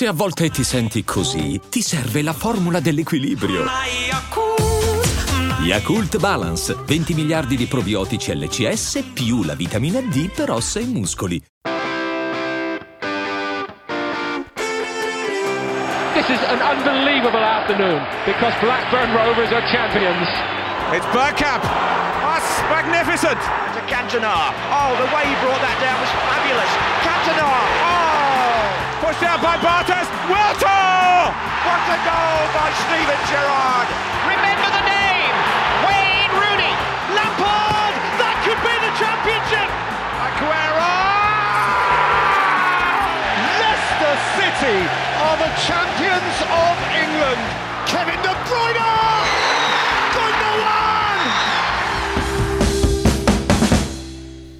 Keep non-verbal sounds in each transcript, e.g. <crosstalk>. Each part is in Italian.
Se a volte ti senti così, ti serve la formula dell'equilibrio. Yakult Balance, 20 miliardi di probiotici LCS più la vitamina D per ossa e muscoli. This is an unbelievable afternoon because Blackburn Rovers are champions. It's Burkamp. That's magnificent. To Cantona. Oh, the way he brought that down was fabulous. Cantona. Oh! Pushed out by Bartes. Wiltor! What a goal by Steven Gerrard. Remember the name. Wayne Rooney. Lampard. That could be the championship. Aguero! Leicester City are the champions of England. Kevin De Bruyne.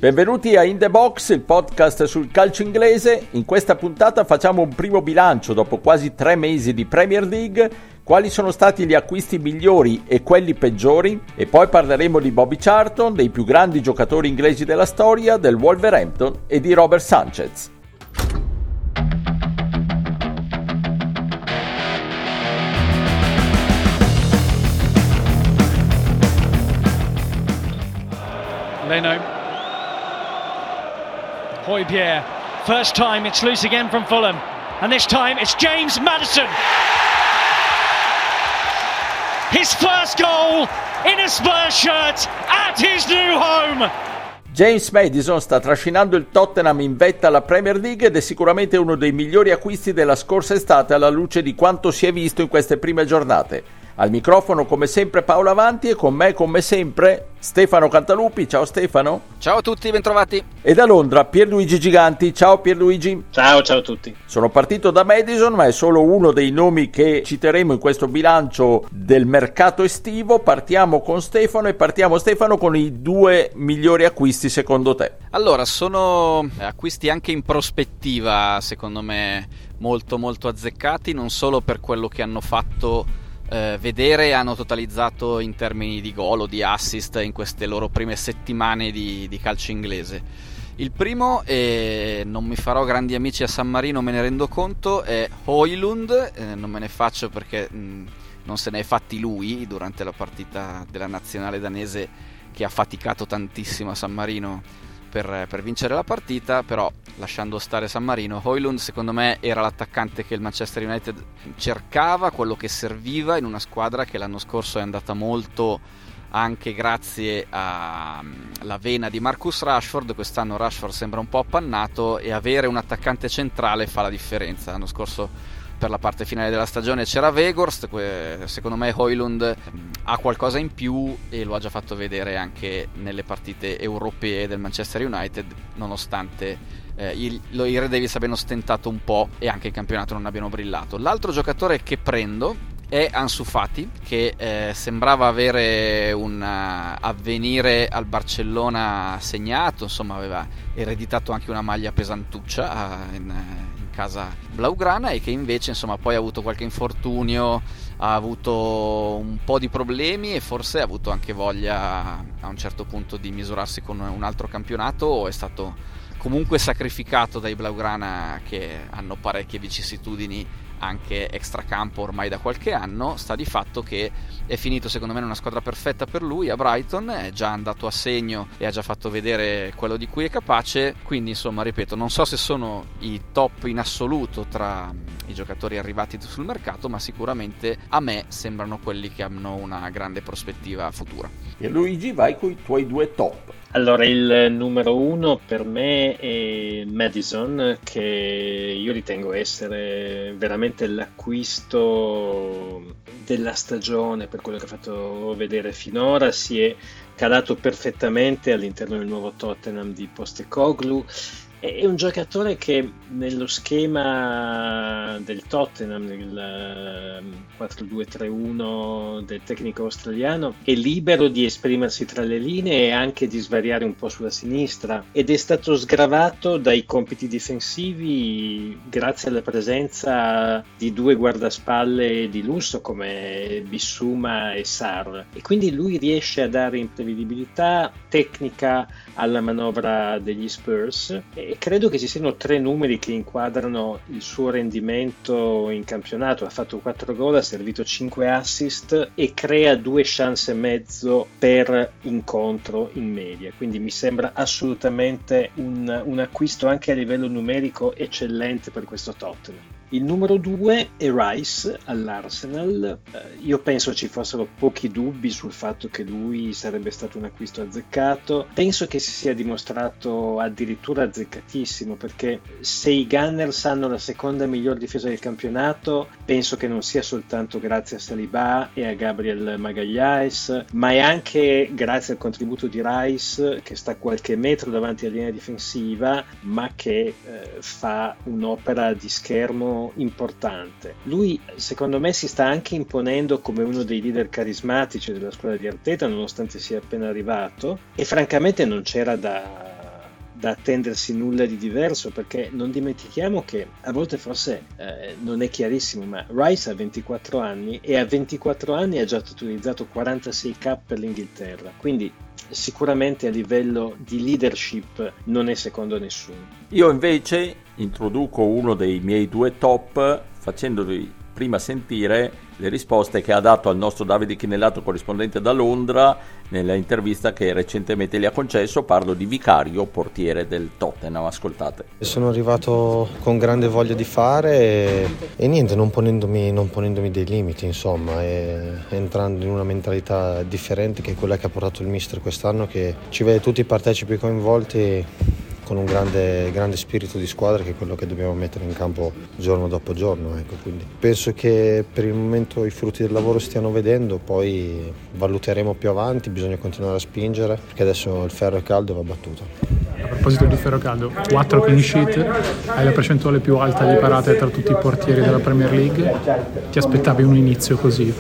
Benvenuti a In The Box, il podcast sul calcio inglese. In questa puntata facciamo un primo bilancio dopo quasi tre mesi di Premier League, quali sono stati gli acquisti migliori e quelli peggiori e poi parleremo di Bobby Charlton, dei più grandi giocatori inglesi della storia, del Wolverhampton e di Robert Sanchez. Leno. Hoybier. First time it's loose again from Fulham. And this time it's James Madison. His first goal in a Spurs shirt at his new home. James Madison sta trascinando il Tottenham in vetta alla Premier League ed è sicuramente uno dei migliori acquisti della scorsa estate alla luce di quanto si è visto in queste prime giornate. Al microfono come sempre Paolo Avanti e con me come sempre Stefano Cantalupi. Ciao Stefano. Ciao a tutti, bentrovati. E da Londra Pierluigi Giganti. Ciao Pierluigi. Ciao, ciao a tutti. Sono partito da Madison, ma è solo uno dei nomi che citeremo in questo bilancio del mercato estivo. Partiamo con Stefano e partiamo Stefano con i due migliori acquisti secondo te. Allora, sono acquisti anche in prospettiva, secondo me, molto molto azzeccati, non solo per quello che hanno fatto eh, vedere hanno totalizzato in termini di gol o di assist in queste loro prime settimane di, di calcio inglese. Il primo, e non mi farò grandi amici a San Marino, me ne rendo conto, è Hoylund, eh, non me ne faccio perché mh, non se ne è fatti lui durante la partita della nazionale danese che ha faticato tantissimo a San Marino per, per, vincere la partita, però lasciando stare San Marino, Hoylund secondo me era l'attaccante che il Manchester United cercava, quello che serviva in una squadra che l'anno scorso è andata molto anche grazie alla vena di Marcus Rashford, quest'anno Rashford sembra un po' appannato e avere un attaccante centrale fa la differenza. L'anno scorso per la parte finale della stagione c'era Vegorst, secondo me Hoylund ha qualcosa in più e lo ha già fatto vedere anche nelle partite europee del Manchester United, nonostante eh, i, i Red Devils abbiano stentato un po' e anche il campionato non abbiano brillato. L'altro giocatore che prendo è Ansu Fati che eh, sembrava avere un uh, avvenire al Barcellona segnato, insomma aveva ereditato anche una maglia pesantuccia uh, in, casa blaugrana e che invece insomma poi ha avuto qualche infortunio, ha avuto un po' di problemi e forse ha avuto anche voglia a un certo punto di misurarsi con un altro campionato è stato comunque sacrificato dai blaugrana che hanno parecchie vicissitudini anche extracampo ormai da qualche anno, sta di fatto che è finito secondo me in una squadra perfetta per lui a Brighton, è già andato a segno e ha già fatto vedere quello di cui è capace, quindi insomma ripeto, non so se sono i top in assoluto tra i giocatori arrivati sul mercato, ma sicuramente a me sembrano quelli che hanno una grande prospettiva futura. E Luigi vai con i tuoi due top. Allora, il numero uno per me è Madison, che io ritengo essere veramente l'acquisto della stagione per quello che ha fatto vedere finora. Si è calato perfettamente all'interno del nuovo Tottenham di Postecoglou è un giocatore che nello schema del Tottenham, nel 4-2-3-1 ehm, del tecnico australiano, è libero di esprimersi tra le linee e anche di svariare un po' sulla sinistra. Ed è stato sgravato dai compiti difensivi grazie alla presenza di due guardaspalle di lusso come Bissuma e Sar e quindi lui riesce a dare imprevedibilità tecnica alla manovra degli Spurs e credo che ci siano tre numeri che inquadrano il suo rendimento in campionato. Ha fatto 4 gol, ha servito 5 assist e crea due chance e mezzo per incontro in media. Quindi mi sembra assolutamente un, un acquisto anche a livello numerico eccellente per questo Tottenham. Il numero 2 è Rice all'Arsenal. Eh, io penso ci fossero pochi dubbi sul fatto che lui sarebbe stato un acquisto azzeccato. Penso che si sia dimostrato addirittura azzeccatissimo perché se i Gunners hanno la seconda miglior difesa del campionato, penso che non sia soltanto grazie a Saliba e a Gabriel Magalhaes, ma è anche grazie al contributo di Rice che sta qualche metro davanti alla linea difensiva, ma che eh, fa un'opera di schermo importante. Lui, secondo me, si sta anche imponendo come uno dei leader carismatici della scuola di Arteta, nonostante sia appena arrivato, e francamente non c'era da da attendersi nulla di diverso perché non dimentichiamo che a volte forse eh, non è chiarissimo ma Rice ha 24 anni e a 24 anni ha già utilizzato 46 k per l'Inghilterra quindi sicuramente a livello di leadership non è secondo nessuno. Io invece introduco uno dei miei due top facendovi prima sentire le risposte che ha dato al nostro Davide Chinellato corrispondente da Londra nella intervista che recentemente gli ha concesso, parlo di Vicario, portiere del Tottenham, ascoltate. Sono arrivato con grande voglia di fare e, e niente, non ponendomi, non ponendomi, dei limiti, insomma, entrando in una mentalità differente che è quella che ha portato il mister quest'anno, che ci vede tutti i partecipi coinvolti con un grande, grande, spirito di squadra che è quello che dobbiamo mettere in campo giorno dopo giorno. Ecco. penso che per il momento i frutti del lavoro stiano vedendo, poi valuteremo più avanti, bisogna continuare a spingere perché adesso il ferro è caldo e va battuto. A proposito di ferro caldo, 4 clean sheet, hai la percentuale più alta di parate tra tutti i portieri della Premier League, ti aspettavi un inizio così?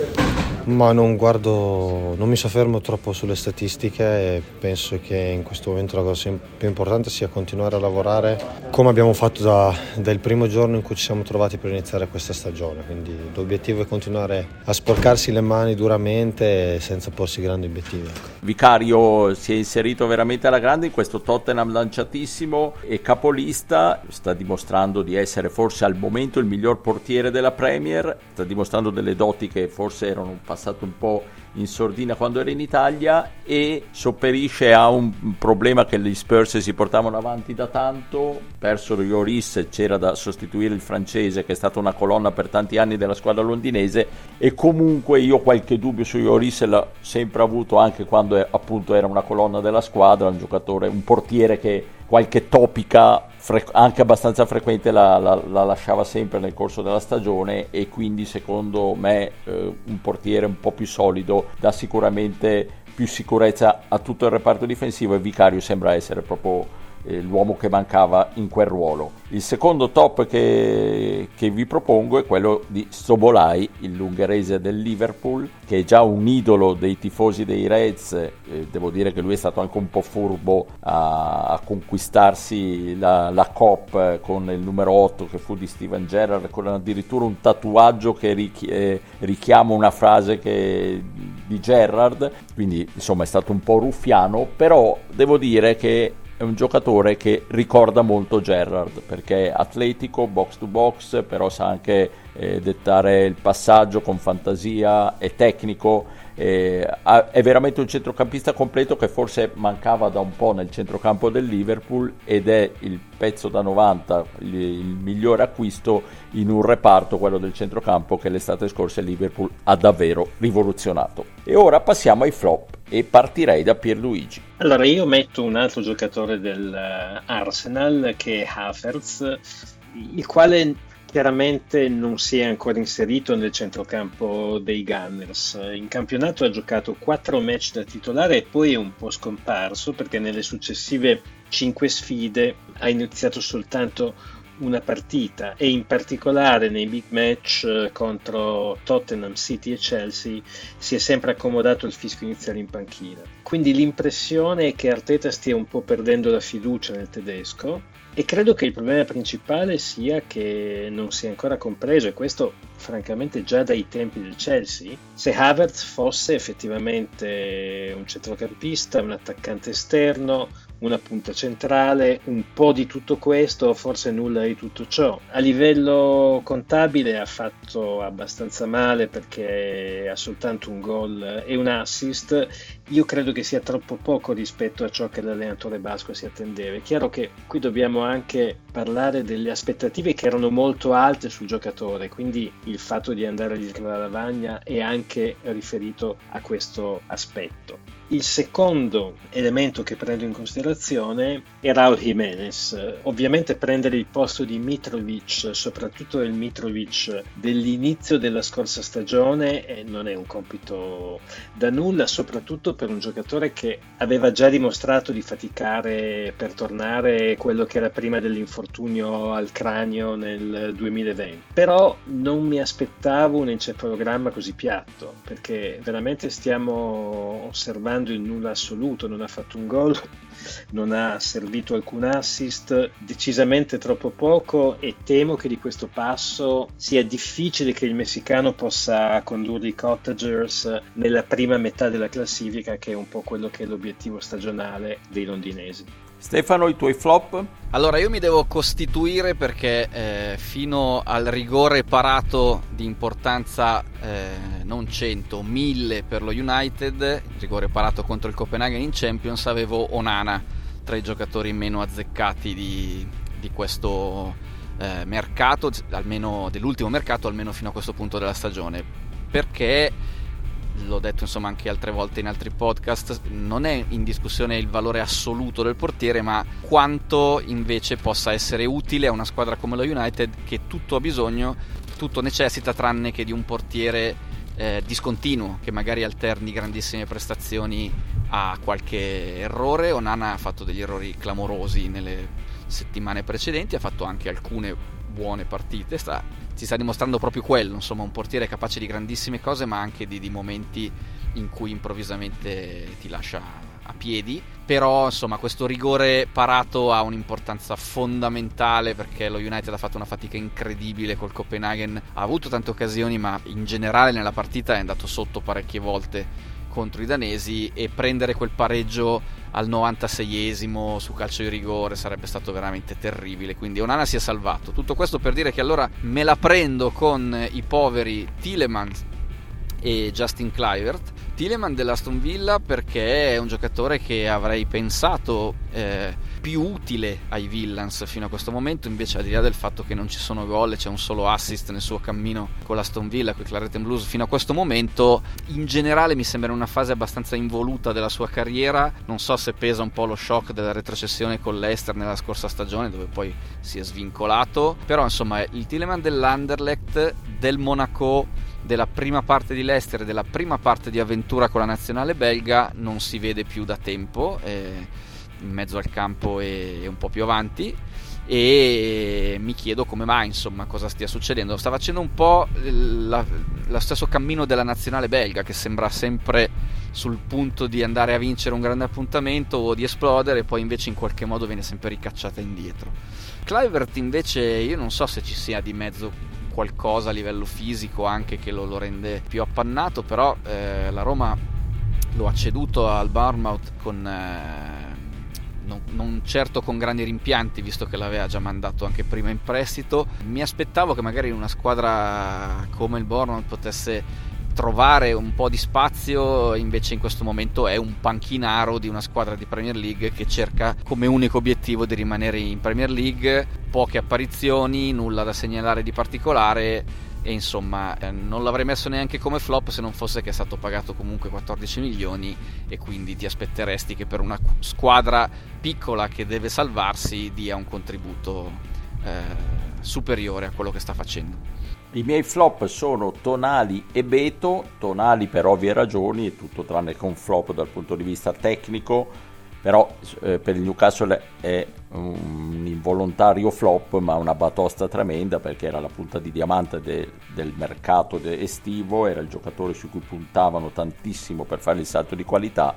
Ma non guardo, non mi soffermo troppo sulle statistiche e penso che in questo momento la cosa più importante sia continuare a lavorare come abbiamo fatto da, dal primo giorno in cui ci siamo trovati per iniziare questa stagione. Quindi l'obiettivo è continuare a sporcarsi le mani duramente senza porsi grandi obiettivi. Ecco. Vicario si è inserito veramente alla grande in questo Tottenham lanciatissimo e capolista, sta dimostrando di essere forse al momento il miglior portiere della Premier, sta dimostrando delle doti che forse erano un passato un po' in sordina quando era in Italia e sopperisce a un problema che gli Spurs si portavano avanti da tanto, persero Lloris, c'era da sostituire il francese che è stata una colonna per tanti anni della squadra londinese e comunque io qualche dubbio su Lloris l'ho sempre avuto anche quando appunto era una colonna della squadra, un giocatore, un portiere che qualche topica fre- anche abbastanza frequente la, la, la, lasciava sempre nel corso della stagione e quindi secondo me eh, un portiere un po' più solido dà sicuramente più sicurezza a tutto il reparto difensivo e Vicario sembra essere proprio l'uomo che mancava in quel ruolo. Il secondo top che, che, vi propongo è quello di Sobolai, l'ungherese del Liverpool, che è già un idolo dei tifosi dei Reds. Eh, devo dire che lui è stato anche un po' furbo a, a conquistarsi la, la COP con il numero 8 che fu di Steven Gerrard, con addirittura un tatuaggio che richi- eh, richiama una frase che, di Gerrard. Quindi insomma è stato un po' ruffiano, però devo dire che è un giocatore che ricorda molto Gerrard perché è atletico, box to box, però sa anche eh, dettare il passaggio con fantasia, è tecnico, eh, è veramente un centrocampista completo che forse mancava da un po' nel centrocampo del Liverpool ed è il pezzo da 90, il, il migliore acquisto in un reparto, quello del centrocampo, che l'estate scorsa il Liverpool ha davvero rivoluzionato. E ora passiamo ai flop e partirei da Pierluigi. Allora io metto un altro giocatore dell'Arsenal che è Havertz, il quale chiaramente non si è ancora inserito nel centrocampo dei Gunners. In campionato ha giocato 4 match da titolare e poi è un po' scomparso perché nelle successive 5 sfide ha iniziato soltanto una partita e in particolare nei big match eh, contro Tottenham City e Chelsea si è sempre accomodato il fischio iniziale in panchina. Quindi l'impressione è che Arteta stia un po' perdendo la fiducia nel tedesco e credo che il problema principale sia che non si è ancora compreso, e questo francamente già dai tempi del Chelsea, se Havertz fosse effettivamente un centrocampista, un attaccante esterno, una punta centrale, un po' di tutto questo, forse nulla di tutto ciò. A livello contabile ha fatto abbastanza male perché ha soltanto un gol e un assist. Io credo che sia troppo poco rispetto a ciò che l'allenatore basco si attendeva. È chiaro che qui dobbiamo anche parlare delle aspettative che erano molto alte sul giocatore, quindi il fatto di andare a la lavagna è anche riferito a questo aspetto. Il secondo elemento che prendo in considerazione è Raul Jimenez. Ovviamente prendere il posto di Mitrovic, soprattutto del Mitrovic dell'inizio della scorsa stagione, eh, non è un compito da nulla, soprattutto per un giocatore che aveva già dimostrato di faticare per tornare quello che era prima dell'infortunio al cranio nel 2020. Però non mi aspettavo un encefalogramma così piatto, perché veramente stiamo osservando giocando in nulla assoluto, non ha fatto un gol, non ha servito alcun assist, decisamente troppo poco e temo che di questo passo sia difficile che il messicano possa condurre i Cottagers nella prima metà della classifica, che è un po' quello che è l'obiettivo stagionale dei londinesi. Stefano, i tuoi flop? Allora, io mi devo costituire perché eh, fino al rigore parato di importanza eh, non 100, 1000 per lo United, rigore parato contro il Copenaghen in Champions, avevo Onana tra i giocatori meno azzeccati di, di questo eh, mercato, almeno dell'ultimo mercato, almeno fino a questo punto della stagione. Perché l'ho detto insomma anche altre volte in altri podcast, non è in discussione il valore assoluto del portiere, ma quanto invece possa essere utile a una squadra come lo United che tutto ha bisogno, tutto necessita tranne che di un portiere eh, discontinuo che magari alterni grandissime prestazioni a qualche errore. Onana ha fatto degli errori clamorosi nelle settimane precedenti, ha fatto anche alcune buone partite, sta si sta dimostrando proprio quello, insomma un portiere capace di grandissime cose ma anche di, di momenti in cui improvvisamente ti lascia a piedi, però insomma questo rigore parato ha un'importanza fondamentale perché lo United ha fatto una fatica incredibile col Copenaghen, ha avuto tante occasioni ma in generale nella partita è andato sotto parecchie volte contro i danesi. E prendere quel pareggio al 96esimo su calcio di rigore sarebbe stato veramente terribile. Quindi Onana si è salvato. Tutto questo per dire che allora me la prendo con i poveri Tillemans e Justin Clivert. Tileman dell'Aston Villa perché è un giocatore che avrei pensato eh, più utile ai Villans fino a questo momento, invece al di là del fatto che non ci sono gol e c'è un solo assist nel suo cammino con l'Aston Villa, con i Claret Blues fino a questo momento, in generale mi sembra una fase abbastanza involuta della sua carriera, non so se pesa un po' lo shock della retrocessione con l'Ester nella scorsa stagione dove poi si è svincolato, però insomma il Tileman dell'Anderlecht, del Monaco della prima parte di Leicester e della prima parte di avventura con la nazionale belga non si vede più da tempo, eh, in mezzo al campo e, un po' più avanti e mi chiedo come mai, insomma, cosa stia succedendo. Sta facendo un po' lo stesso cammino della nazionale belga che sembra sempre sul punto di andare a vincere un grande appuntamento o di esplodere e poi invece in qualche modo viene sempre ricacciata indietro. Clivert invece io non so se ci sia di mezzo qualcosa a livello fisico anche che lo, lo rende più appannato, però eh, la Roma lo ha ceduto al Bournemouth con... Eh, non, non, certo con grandi rimpianti, visto che l'aveva già mandato anche prima in prestito. Mi aspettavo che magari una squadra come il Bournemouth potesse trovare un po' di spazio, invece in questo momento è un panchinaro di una squadra di Premier League che cerca come unico obiettivo di rimanere in Premier League, poche apparizioni, nulla da segnalare di particolare e insomma eh, non l'avrei messo neanche come flop se non fosse che è stato pagato comunque 14 milioni e quindi ti aspetteresti che per una squadra piccola che deve salvarsi dia un contributo eh, superiore a quello che sta facendo. I miei flop sono Tonali e Beto, Tonali per ovvie ragioni, tutto tranne che un flop dal punto di vista tecnico, però eh, per il Newcastle è un involontario flop ma una batosta tremenda perché era la punta di diamante de, del mercato de estivo, era il giocatore su cui puntavano tantissimo per fare il salto di qualità.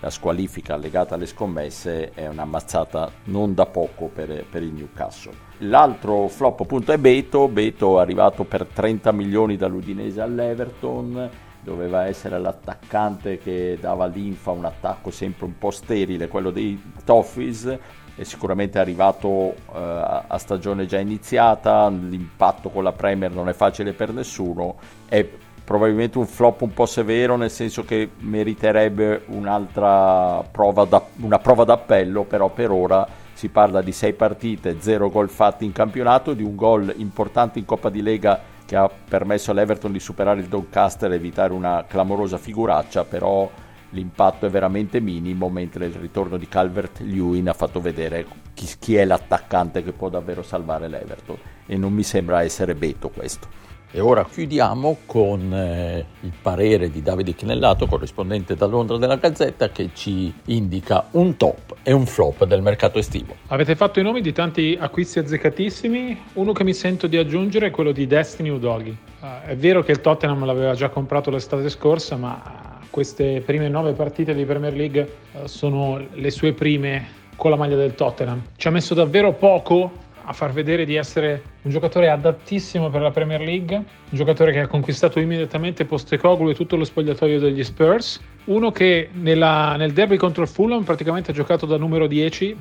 La squalifica legata alle scommesse è una mazzata non da poco per, per il Newcastle. L'altro flop appunto è Beto, Beto è arrivato per 30 milioni dall'Udinese all'Everton, doveva essere l'attaccante che dava linfa a un attacco sempre un po' sterile, quello dei Toffees, è sicuramente arrivato eh, a stagione già iniziata, l'impatto con la Premier non è facile per nessuno, è probabilmente un flop un po' severo nel senso che meriterebbe un'altra prova, da, una prova d'appello, però per ora si parla di sei partite, zero gol fatti in campionato, di un gol importante in Coppa di Lega che ha permesso all'Everton di superare il Doncaster e evitare una clamorosa figuraccia, però l'impatto è veramente minimo, mentre il ritorno di Calvert-Lewin ha fatto vedere chi, chi è l'attaccante che può davvero salvare l'Everton e non mi sembra essere Beto questo. E ora chiudiamo con eh, il parere di Davide Chinellato, corrispondente da Londra della Gazzetta, che ci indica un top e un flop del mercato estivo. Avete fatto i nomi di tanti acquisti azzeccatissimi, uno che mi sento di aggiungere è quello di Destiny Udogi. Uh, è vero che il Tottenham l'aveva già comprato l'estate scorsa, ma queste prime nove partite di Premier League uh, sono le sue prime con la maglia del Tottenham. Ci ha messo davvero poco a far vedere di essere un giocatore adattissimo per la Premier League, un giocatore che ha conquistato immediatamente Postecoglou e tutto lo spogliatoio degli Spurs, uno che nella, nel derby contro il Fulham praticamente ha giocato da numero 10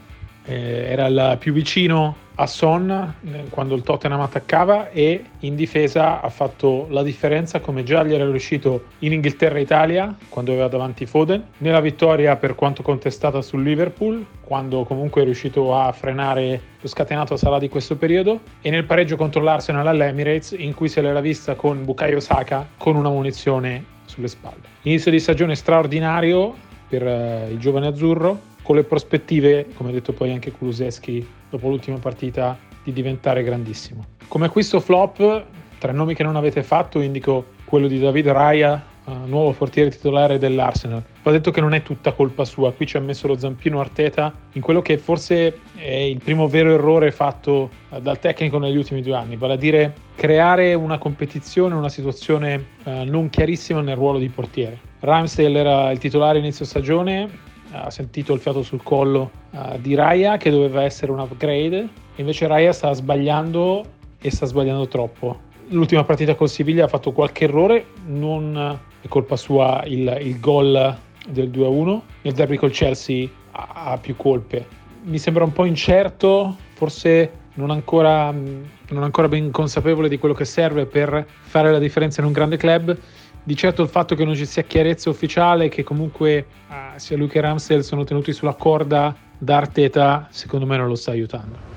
eh, era il più vicino a Son eh, quando il Tottenham attaccava e in difesa ha fatto la differenza come già gli era riuscito in Inghilterra e Italia quando aveva davanti Foden, nella vittoria per quanto contestata sul Liverpool quando comunque è riuscito a frenare lo scatenato Salah di questo periodo e nel pareggio contro l'Arsenal all'Emirates in cui se l'era vista con Bukayo Saka con una munizione sulle spalle. Inizio di stagione straordinario per uh, il giovane azzurro con le prospettive, come ha detto poi anche Kuluseschi dopo l'ultima partita, di diventare grandissimo. Come acquisto flop, tra i nomi che non avete fatto, indico quello di David Raya, uh, nuovo portiere titolare dell'Arsenal. Va detto che non è tutta colpa sua, qui ci ha messo lo zampino Arteta in quello che forse è il primo vero errore fatto uh, dal tecnico negli ultimi due anni, vale a dire creare una competizione, una situazione uh, non chiarissima nel ruolo di portiere. Ramsdale era il titolare inizio stagione, ha sentito il fiato sul collo uh, di Raya che doveva essere un upgrade, invece Raya sta sbagliando e sta sbagliando troppo. L'ultima partita con Siviglia ha fatto qualche errore, non è colpa sua il, il gol del 2-1, nel derby col Chelsea ha, ha più colpe. Mi sembra un po' incerto, forse non ancora, non ancora ben consapevole di quello che serve per fare la differenza in un grande club di certo il fatto che non ci sia chiarezza ufficiale, che comunque uh, sia lui che Ramsdale sono tenuti sulla corda da Arteta, secondo me non lo sta aiutando.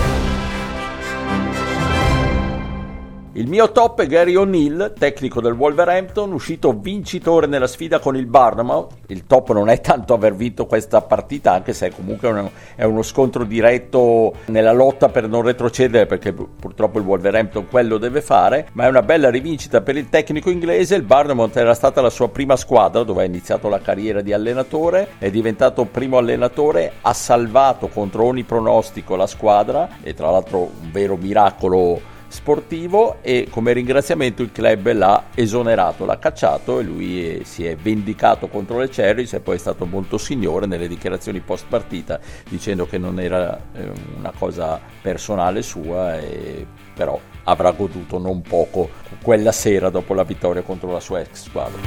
Il mio top è Gary O'Neill, tecnico del Wolverhampton, uscito vincitore nella sfida con il Barnamouth. Il top non è tanto aver vinto questa partita, anche se comunque è uno, è uno scontro diretto nella lotta per non retrocedere, perché purtroppo il Wolverhampton quello deve fare, ma è una bella rivincita per il tecnico inglese. Il Barnamouth era stata la sua prima squadra, dove ha iniziato la carriera di allenatore, è diventato primo allenatore, ha salvato contro ogni pronostico la squadra e tra l'altro un vero miracolo sportivo e come ringraziamento il club l'ha esonerato, l'ha cacciato e lui si è vendicato contro le Cherries e poi è stato molto signore nelle dichiarazioni post partita dicendo che non era eh, una cosa personale sua e però avrà goduto non poco quella sera dopo la vittoria contro la sua ex squadra.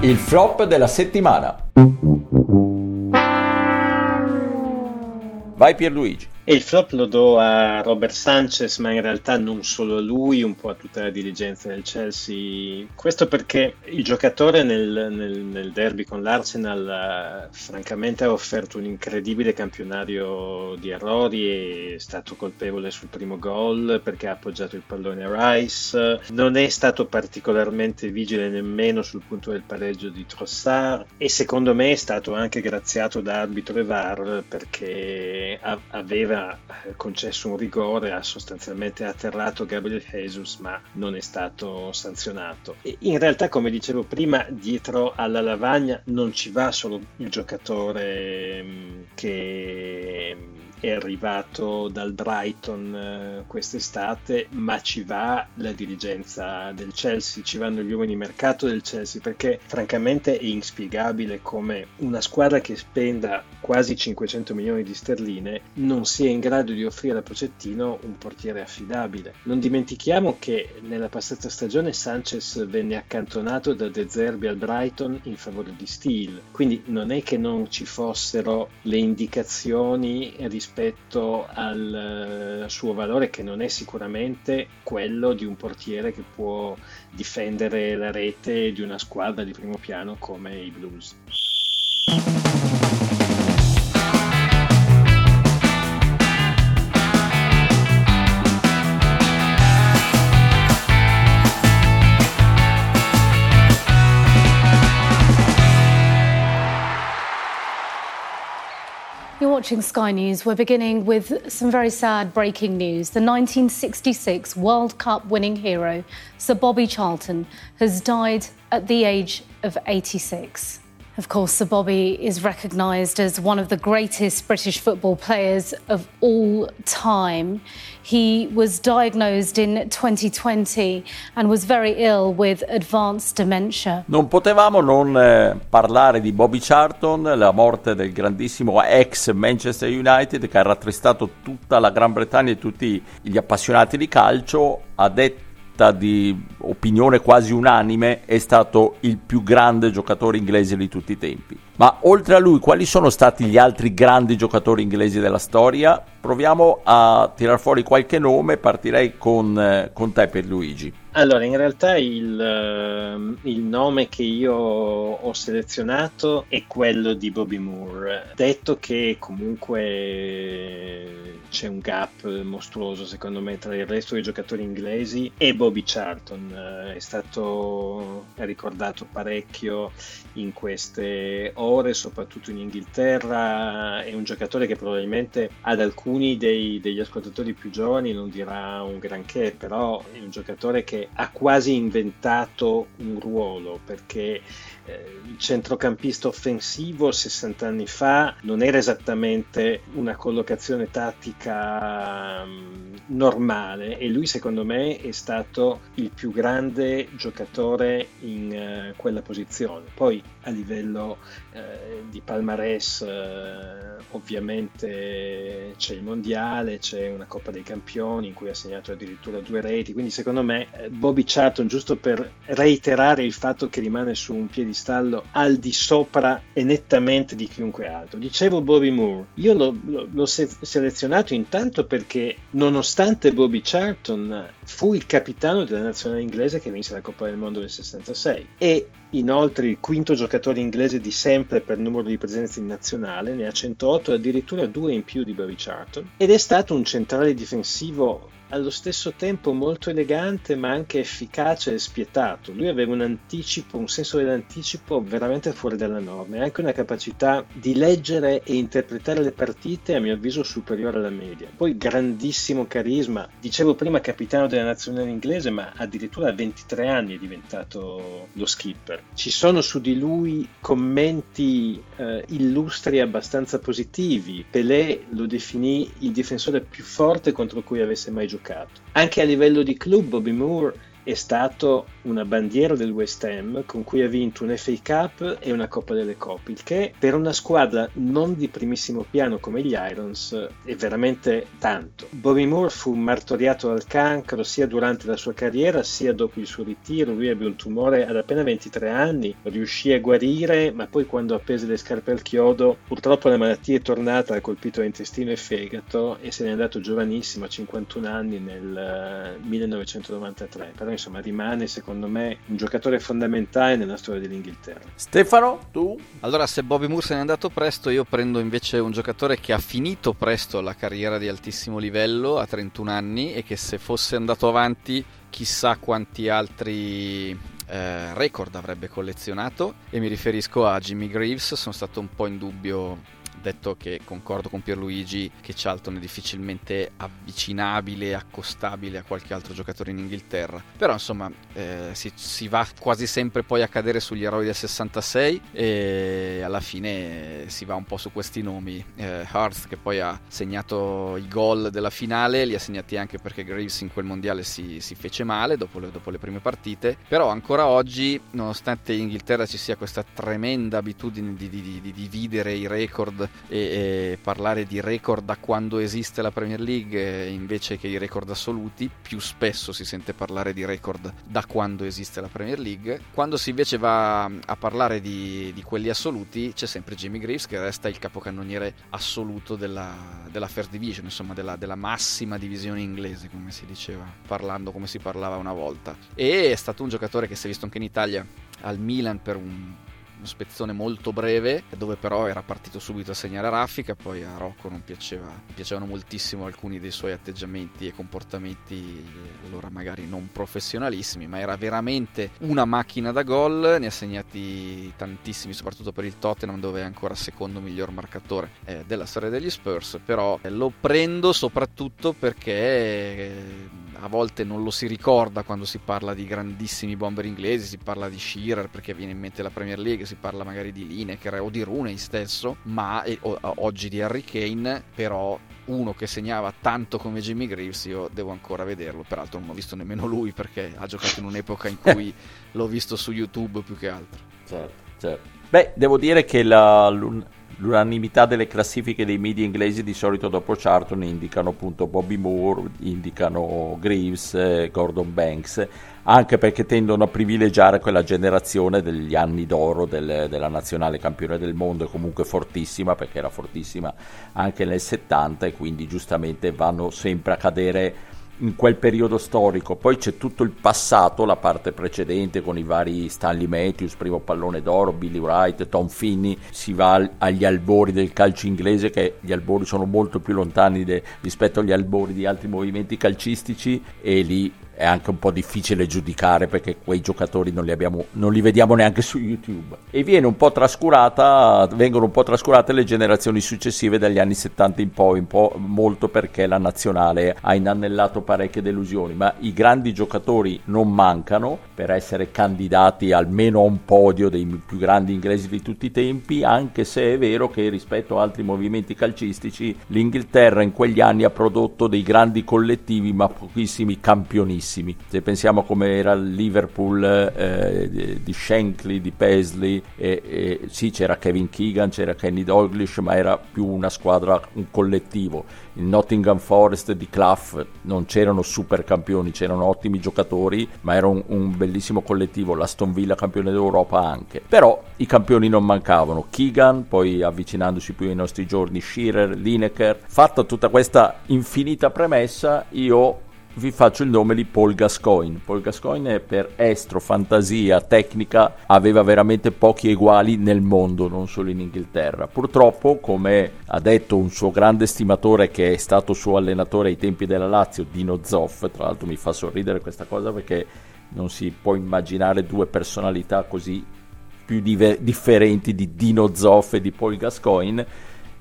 Il flop della settimana. Vai Pierluigi. E il flop lo do a Robert Sanchez, ma in realtà non solo a lui, un po' a tutta la dirigenza del Chelsea. Questo perché il giocatore nel, nel, nel derby con l'Arsenal uh, francamente ha offerto un incredibile campionario di errori, è stato colpevole sul primo gol perché ha appoggiato il pallone a Rice, non è stato particolarmente vigile nemmeno sul punto del pareggio di Trossard e secondo me è stato anche graziato da arbitro e VAR perché aveva aveva eh, concesso un rigore, ha sostanzialmente atterrato Gabriel Jesus, ma non è stato sanzionato. E in realtà, come dicevo prima, dietro alla lavagna non ci va solo il giocatore mm, che è arrivato dal Brighton eh, quest'estate, ma ci va la dirigenza del Chelsea, ci vanno gli uomini mercato del Chelsea, perché francamente è inspiegabile come una squadra che spenda quasi 500 milioni di sterline non sia in grado di offrire a Pocettino un portiere affidabile. Non dimentichiamo che nella passata stagione Sanchez venne accantonato da De Zerbi al Brighton in favore di Steele, quindi non è che non ci fossero le indicazioni rispetto rispetto al uh, suo valore che non è sicuramente quello di un portiere che può difendere la rete di una squadra di primo piano come i Blues. Watching Sky News, we're beginning with some very sad breaking news. The 1966 World Cup winning hero, Sir Bobby Charlton, has died at the age of 86. Of course, Sir Bobby is recognised as one of the greatest British football players of all time. He was diagnosed in 2020 and was very ill with advanced dementia. Non potevamo non eh, parlare di Bobby Charlton, la morte del grandissimo ex Manchester United che ha rattristato tutta la Gran Bretagna e tutti gli appassionati di calcio. Ha detto di opinione quasi unanime, è stato il più grande giocatore inglese di tutti i tempi. Ma oltre a lui, quali sono stati gli altri grandi giocatori inglesi della storia? Proviamo a tirar fuori qualche nome, partirei con, eh, con te per Luigi. Allora, in realtà il, uh, il, nome che io ho selezionato è quello di Bobby Moore, detto che comunque c'è un gap mostruoso secondo me tra il resto dei giocatori inglesi e Bobby Charlton, uh, è stato ricordato parecchio in queste ore, soprattutto in Inghilterra, è un giocatore che probabilmente ad alcuni dei, degli ascoltatori più giovani non dirà un granché, però è un giocatore che ha quasi inventato un ruolo perché il centrocampista offensivo 60 anni fa non era esattamente una collocazione tattica um, normale e lui secondo me è stato il più grande giocatore in uh, quella posizione. Poi a livello uh, di palmarès uh, ovviamente c'è il mondiale, c'è una Coppa dei Campioni in cui ha segnato addirittura due reti, quindi secondo me Bobby Charlton, giusto per reiterare il fatto che rimane su un piedistallo al di sopra e nettamente di chiunque altro. Dicevo Bobby Moore, io l'ho, l'ho selezionato intanto perché nonostante Bobby Charlton fu il capitano della nazionale inglese che vinse la Coppa del Mondo del 66 e inoltre il quinto giocatore inglese di sempre per numero di presenze in nazionale, ne ha 108 addirittura due in più di Bobby Charlton ed è stato un centrale difensivo allo stesso tempo molto elegante ma anche efficace e spietato. Lui aveva un anticipo, un senso dell'anticipo veramente fuori dalla norma e anche una capacità di leggere e interpretare le partite a mio avviso superiore alla media. Poi grandissimo carisma, dicevo prima capitano della nazionale inglese ma addirittura a 23 anni è diventato lo skipper. Ci sono su di lui commenti eh, illustri abbastanza positivi. Pelé lo definì il difensore più forte contro cui avesse mai giocato giocato. Anche a livello di club Bobby Moore è stato una bandiera del West Ham con cui ha vinto un FA Cup e una Coppa delle Coppe, il che per una squadra non di primissimo piano come gli Irons è veramente tanto. Bobby Moore fu martoriato dal cancro sia durante la sua carriera sia dopo il suo ritiro, lui ebbe un tumore ad appena 23 anni, riuscì a guarire ma poi quando appese le scarpe al chiodo purtroppo la malattia è tornata, ha colpito intestino e fegato e se n'è andato giovanissimo a 51 anni nel 1993, eh, insomma rimane secondo me un giocatore fondamentale nella storia dell'Inghilterra. Stefano, tu? Allora se Bobby Moore se n'è andato presto io prendo invece un giocatore che ha finito presto la carriera di altissimo livello a 31 anni e che se fosse andato avanti chissà quanti altri eh, record avrebbe collezionato e mi riferisco a Jimmy Greaves, sono stato un po' in dubbio detto che concordo con Pierluigi che Charlton è difficilmente avvicinabile, accostabile a qualche altro giocatore in Inghilterra. Però insomma eh, si, si, va quasi sempre poi a cadere sugli eroi del 66 e alla fine si va un po' su questi nomi. Eh, Hurst che poi ha segnato i gol della finale, li ha segnati anche perché Graves in quel mondiale si, si fece male dopo le, dopo le prime partite. Però ancora oggi, nonostante in Inghilterra ci sia questa tremenda abitudine di, di, di, di dividere i record e, e, parlare di record da quando esiste la Premier League invece che i record assoluti, più spesso si sente parlare di record da quando esiste la Premier League. Quando si invece va a parlare di, di quelli assoluti c'è sempre Jimmy Greaves che resta il capocannoniere assoluto della, della First Division, insomma della, della massima divisione inglese come si diceva, parlando come si parlava una volta. E è stato un giocatore che si è visto anche in Italia al Milan per un uno spezzone molto breve, dove però era partito subito a segnare raffica, poi a Rocco non piaceva, piacevano moltissimo alcuni dei suoi atteggiamenti e comportamenti, allora magari non professionalissimi, ma era veramente una macchina da gol, ne ha segnati tantissimi, soprattutto per il Tottenham dove è ancora secondo miglior marcatore eh, della storia degli Spurs, però eh, lo prendo soprattutto perché... A volte non lo si ricorda quando si parla di grandissimi bomber inglesi, si parla di Shearer perché viene in mente la Premier League, si parla magari di Lineker o di Rooney stesso, ma e, o, oggi di Harry Kane, però uno che segnava tanto come Jimmy Greaves io devo ancora vederlo, peraltro non ho visto nemmeno lui perché ha giocato in un'epoca in cui <laughs> l'ho visto su YouTube più che altro. Certo, certo. Beh, devo dire che la, L'unanimità delle classifiche dei media inglesi di solito dopo Charlton indicano appunto Bobby Moore, indicano Greaves, eh, Gordon Banks, anche perché tendono a privilegiare quella generazione degli anni d'oro del, della nazionale campione del mondo, comunque fortissima perché era fortissima anche nel 70 e quindi giustamente vanno sempre a cadere in quel periodo storico. Poi c'è tutto il passato, la parte precedente con i vari Stanley Matthews, primo pallone d'oro, Billy Wright, Tom Finney, si va agli albori del calcio inglese che gli albori sono molto più lontani de, rispetto agli albori di altri movimenti calcistici e lì è anche un po' difficile giudicare perché quei giocatori non li, abbiamo, non li vediamo neanche su YouTube. E un vengono un po' trascurate le generazioni successive dagli anni 70 in poi, un po' molto perché la nazionale ha inanellato parecchie delusioni, ma i grandi giocatori non mancano per essere candidati almeno a un podio dei più grandi inglesi di tutti i tempi, anche se è vero che rispetto a altri movimenti calcistici l'Inghilterra in quegli anni ha prodotto dei grandi collettivi ma pochissimi campionisti bellissimi. Se pensiamo come era il Liverpool eh, di Shankly, di Paisley, e, e, sì c'era Kevin Keegan, c'era Kenny Douglas, ma era più una squadra, un collettivo. Il Nottingham Forest di Clough non c'erano super campioni, c'erano ottimi giocatori, ma era un, un bellissimo collettivo. L'Aston Villa campione d'Europa anche. Però i campioni non mancavano. Keegan, poi avvicinandosi più ai nostri giorni, Shearer, Lineker. Fatta tutta questa infinita premessa, io vi faccio il nome di Paul Gascoigne. Paul Gascoigne per estro, fantasia, tecnica aveva veramente pochi eguali nel mondo, non solo in Inghilterra. Purtroppo, come ha detto un suo grande stimatore che è stato suo allenatore ai tempi della Lazio, Dino Zoff, tra l'altro mi fa sorridere questa cosa perché non si può immaginare due personalità così più diver- differenti di Dino Zoff e di Paul Gascoigne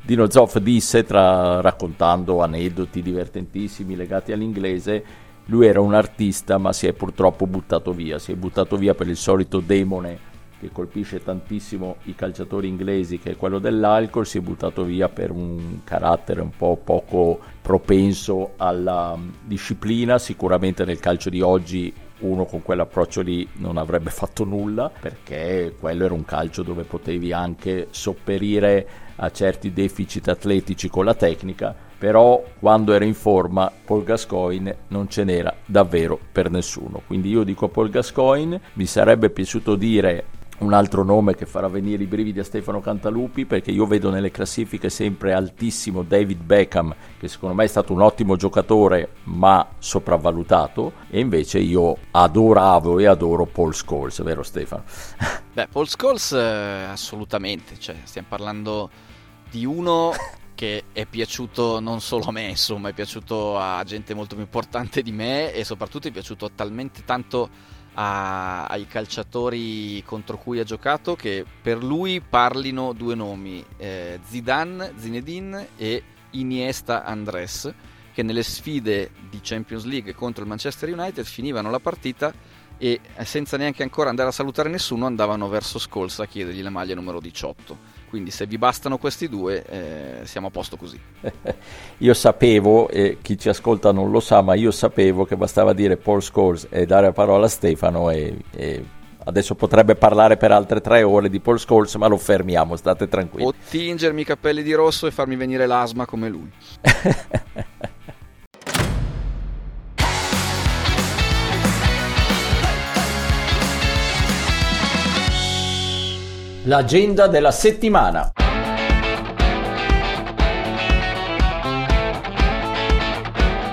Dino Zoff disse, tra, raccontando aneddoti divertentissimi legati all'inglese, lui era un artista ma si è purtroppo buttato via, si è buttato via per il solito demone che colpisce tantissimo i calciatori inglesi, che è quello dell'alcol, si è buttato via per un carattere un po' poco propenso alla disciplina, sicuramente nel calcio di oggi uno con quell'approccio lì non avrebbe <laughs> fatto nulla perché quello era un calcio dove potevi anche sopperire a certi deficit atletici con la tecnica, però quando era in forma Paul Gascoigne non ce n'era davvero per nessuno. Quindi io dico Paul Gascoigne, mi sarebbe piaciuto dire un altro nome che farà venire i brividi a Stefano Cantalupi perché io vedo nelle classifiche sempre altissimo David Beckham che secondo me è stato un ottimo giocatore ma sopravvalutato e invece io adoravo e adoro Paul Scholes, vero Stefano? <laughs> Beh, Paul Scholes eh, assolutamente, cioè, stiamo parlando di uno <laughs> che è piaciuto non solo a me, insomma, è piaciuto a gente molto più importante di me e soprattutto è piaciuto talmente tanto a, ai calciatori contro cui ha giocato che per lui parlino due nomi, eh, Zidane, Zinedine e Iniesta Andres, che nelle sfide di Champions League contro il Manchester United finivano la partita e eh, senza neanche ancora andare a salutare nessuno andavano verso Scholes a chiedergli la maglia numero 18 quindi se vi bastano questi due eh, siamo a posto così. <laughs> io sapevo, e chi ci ascolta non lo sa, ma io sapevo che bastava dire Paul Scholes e dare la parola a Stefano e, e adesso potrebbe parlare per altre tre ore di Paul Scholes, ma lo fermiamo, state tranquilli. O tingermi i capelli di rosso e farmi venire l'asma come lui. <laughs> L'agenda della settimana.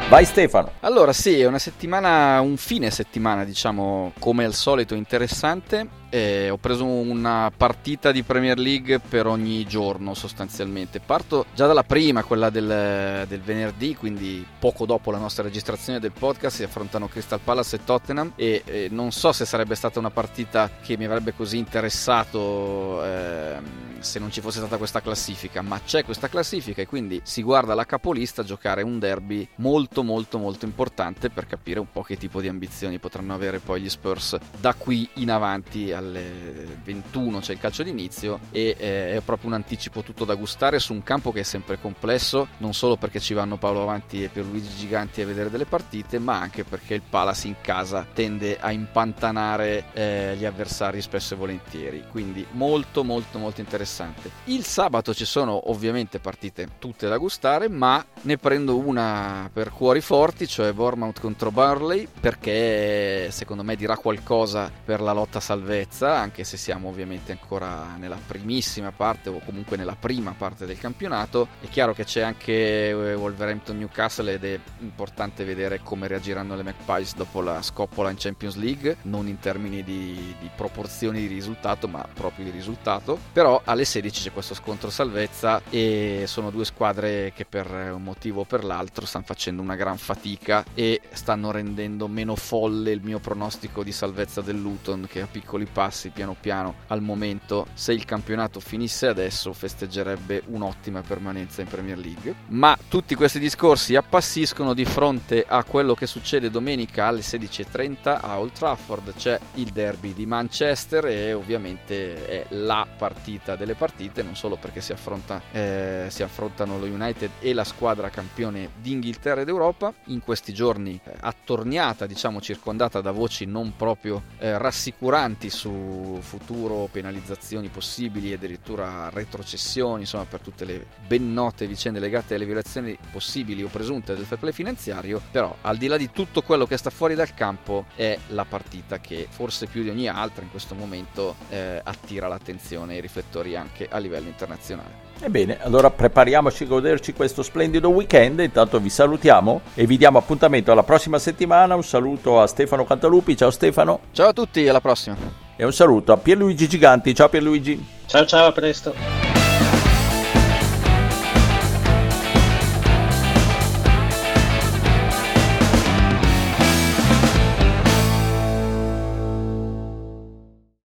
Vai Stefano. Allora sì, è una settimana, un fine settimana diciamo come al solito interessante eh, ho preso una partita di Premier League per ogni giorno sostanzialmente. Parto già dalla prima, quella del, del, venerdì, quindi poco dopo la nostra registrazione del podcast. Si affrontano Crystal Palace e Tottenham. E eh, non so se sarebbe stata una partita che mi avrebbe così interessato. Eh, se non ci fosse stata questa classifica, ma c'è questa classifica e quindi si guarda la capolista giocare un derby molto molto molto importante per capire un po' che tipo di ambizioni potranno avere poi gli Spurs da qui in avanti alle 21 c'è il calcio d'inizio e eh, è proprio un anticipo tutto da gustare su un campo che è sempre complesso, non solo perché ci vanno Paolo Avanti e Pierluigi Giganti a vedere delle partite, ma anche perché il Palace in casa tende a impantanare eh, gli avversari spesso e volentieri, quindi molto molto molto interessante. Il sabato ci sono ovviamente partite tutte da gustare, ma ne prendo una per cuori forti, cioè Bournemouth contro Burley, perché secondo me dirà qualcosa per la lotta salvezza salvezza, anche se siamo ovviamente ancora nella primissima parte o comunque nella prima parte del campionato. È chiaro che c'è anche eh, Wolverhampton Newcastle ed è importante vedere come reagiranno le Magpies dopo la scoppola in Champions League, non in termini di, di proporzioni di risultato, ma proprio di risultato. Però alle 16 c'è questo scontro salvezza e sono due squadre che per un motivo o per l'altro stanno facendo una gran fatica e stanno rendendo meno folle il mio pronostico di salvezza del Luton che a piccoli passi piano piano al momento. Se il campionato finisse adesso festeggerebbe un'ottima permanenza in Premier League. Ma tutti questi discorsi appassiscono di fronte a quello che succede domenica alle 16.30 a Old Trafford. C'è il derby di Manchester e ovviamente è la partita delle partite non solo perché si, affronta, eh, si affrontano lo United e la squadra campione d'Inghilterra ed Europa in questi giorni eh, attorniata diciamo circondata da voci non proprio eh, rassicuranti su su futuro penalizzazioni possibili addirittura retrocessioni, insomma per tutte le ben note vicende legate alle violazioni possibili o presunte del fair play finanziario, però al di là di tutto quello che sta fuori dal campo è la partita che forse più di ogni altra in questo momento eh, attira l'attenzione e i riflettori anche a livello internazionale. Ebbene, allora prepariamoci a goderci questo splendido weekend. Intanto vi salutiamo e vi diamo appuntamento alla prossima settimana. Un saluto a Stefano Cantalupi. Ciao Stefano. Ciao a tutti, alla prossima. E un saluto a Pierluigi Giganti. Ciao Pierluigi. Ciao ciao, a presto.